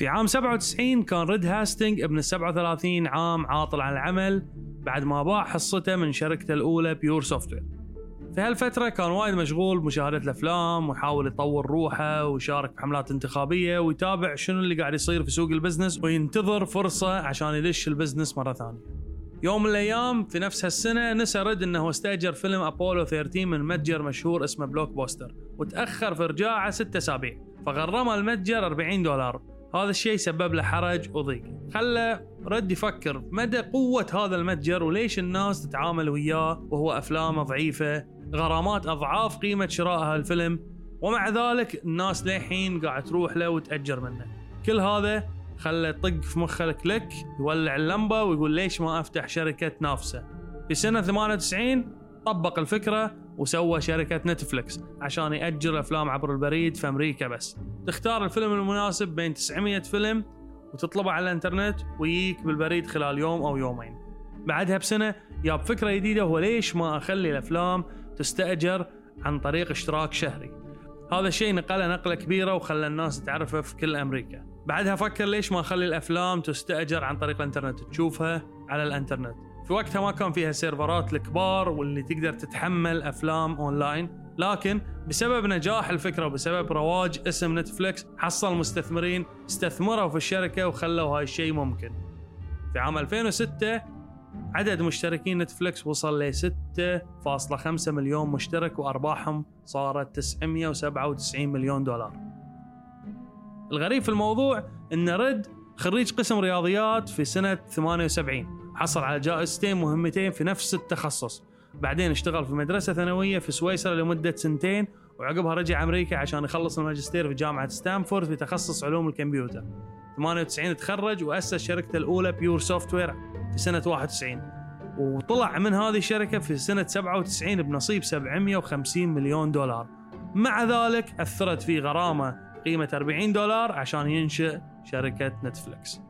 في عام 97 كان ريد هاستنج ابن 37 عام عاطل عن العمل بعد ما باع حصته من شركته الأولى Pure Software في هالفترة كان وايد مشغول بمشاهدة الأفلام ويحاول يطور روحه ويشارك بحملات انتخابية ويتابع شنو اللي قاعد يصير في سوق ال business وينتظر فرصة عشان يدش ال business مرة ثانية. يوم من الأيام في نفس هالسنة نسى ريد أنه استأجر فيلم أبولو 13 من متجر مشهور اسمه Blockbuster وتأخر في رجاعه ستة أسابيع فغرمه المتجر 40 دولار. هذا الشيء سبب له حرج وضيق. خلى رد يفكر مدى قوة هذا المتجر وليش الناس تتعامل وياه وهو أفلامه ضعيفة غرامات أضعاف قيمة شراء هالفيلم ومع ذلك الناس للحين قاعد تروح له وتأجر منه. كل هذا خلى يطق في مخه الكليك يولع اللمبة ويقول ليش ما أفتح شركة تنافسه في سنة 98 طبق الفكرة وسوى شركة نتفلكس عشان يأجر أفلام عبر البريد في أمريكا بس. تختار الفيلم المناسب بين 900 فيلم وتطلبه على الإنترنت ويجيك بالبريد خلال يوم أو يومين. بعدها بسنة جاب فكرة جديدة هو ليش ما أخلي الأفلام تستأجر عن طريق اشتراك شهري. هذا الشيء نقله نقلة كبيرة وخلى الناس تعرفه في كل أمريكا. بعدها فكر ليش ما أخلي الأفلام تستأجر عن طريق الإنترنت. تشوفها على الإنترنت. في وقتها ما كان فيها سيرفرات الكبار واللي تقدر تتحمل أفلام أونلاين. لكن بسبب نجاح الفكرة وبسبب رواج اسم Netflix حصل مستثمرين استثمروا في الشركة وخلوا هاي الشيء ممكن. في عام 2006 عدد مشتركين Netflix وصل ل 6.5 مليون مشترك وأرباحهم صارت 997 مليون دولار. الغريب في الموضوع إن ريد خريج قسم رياضيات في سنة 78 حصل على جائزتين مهمتين في نفس التخصص. بعدين اشتغل في مدرسة ثانوية في سويسرا لمدة سنتين وعقبها رجع أمريكا عشان يخلص الماجستير في جامعة ستانفورد في تخصص علوم الكمبيوتر. 98 تخرج وأسس شركته الأولى Pure Software في سنة 91 وطلع من هذه الشركة في سنة 97 بنصيب 750 مليون دولار. مع ذلك أثرت فيه غرامة قيمة 40 دولار عشان ينشئ شركة نتفلكس